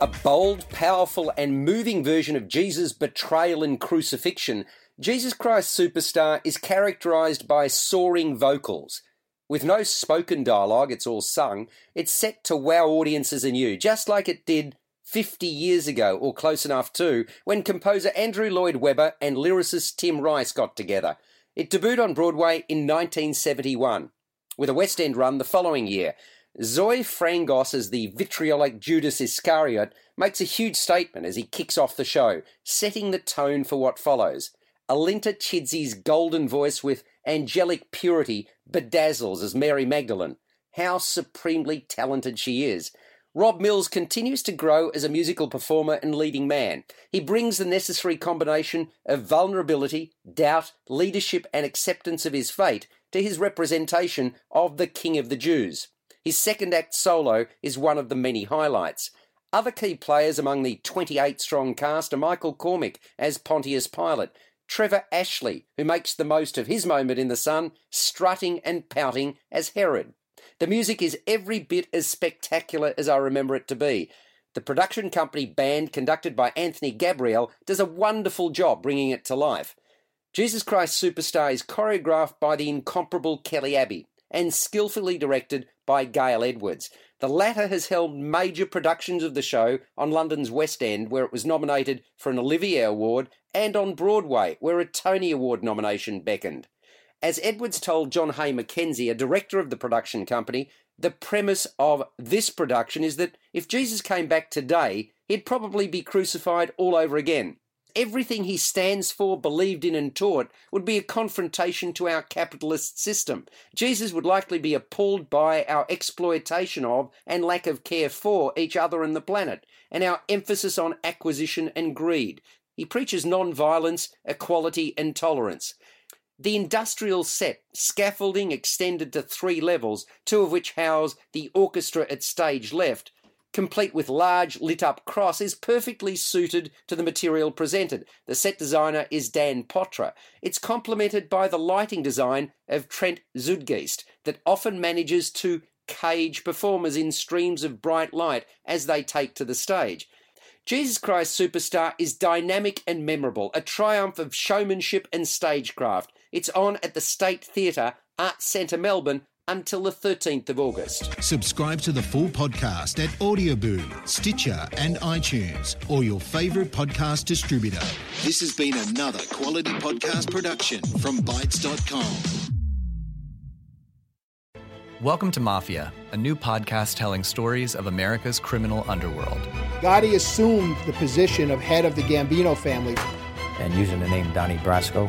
A bold, powerful, and moving version of Jesus' betrayal and crucifixion, Jesus Christ Superstar is characterized by soaring vocals. With no spoken dialogue, it's all sung, it's set to wow audiences anew, just like it did 50 years ago, or close enough to, when composer Andrew Lloyd Webber and lyricist Tim Rice got together. It debuted on Broadway in 1971, with a West End run the following year. Zoy Frangos as the vitriolic Judas Iscariot makes a huge statement as he kicks off the show, setting the tone for what follows. Alinta Chidzey's golden voice with angelic purity bedazzles as Mary Magdalene. How supremely talented she is. Rob Mills continues to grow as a musical performer and leading man. He brings the necessary combination of vulnerability, doubt, leadership, and acceptance of his fate to his representation of the King of the Jews. His second act solo is one of the many highlights. Other key players among the 28 strong cast are Michael Cormick as Pontius Pilate, Trevor Ashley, who makes the most of his moment in the sun, strutting and pouting as Herod. The music is every bit as spectacular as I remember it to be. The production company band, conducted by Anthony Gabriel, does a wonderful job bringing it to life. Jesus Christ Superstar is choreographed by the incomparable Kelly Abbey and skillfully directed by Gale Edwards. The latter has held major productions of the show on London's West End, where it was nominated for an Olivier Award, and on Broadway, where a Tony Award nomination beckoned. As Edwards told John Hay Mackenzie, a director of the production company, the premise of this production is that if Jesus came back today, he'd probably be crucified all over again everything he stands for, believed in, and taught would be a confrontation to our capitalist system. Jesus would likely be appalled by our exploitation of and lack of care for each other and the planet, and our emphasis on acquisition and greed. He preaches non-violence, equality, and tolerance. The industrial set, scaffolding extended to three levels, two of which house the orchestra at stage left, complete with large lit up cross, is perfectly suited to the material presented. The set designer is Dan Potra. It's complemented by the lighting design of Trent Suidgeest that often manages to cage performers in streams of bright light as they take to the stage. Jesus Christ Superstar is dynamic and memorable, a triumph of showmanship and stagecraft. It's on at the State Theatre, Arts Centre Melbourne until the 13th of August. Subscribe to the full podcast at Audioboom, Stitcher, and iTunes, or your favourite podcast distributor. This has been another quality podcast production from Bytes.com. Welcome to Mafia, a new podcast telling stories of America's criminal underworld. Gotti assumed the position of head of the Gambino family. And using the name Donnie Brasco,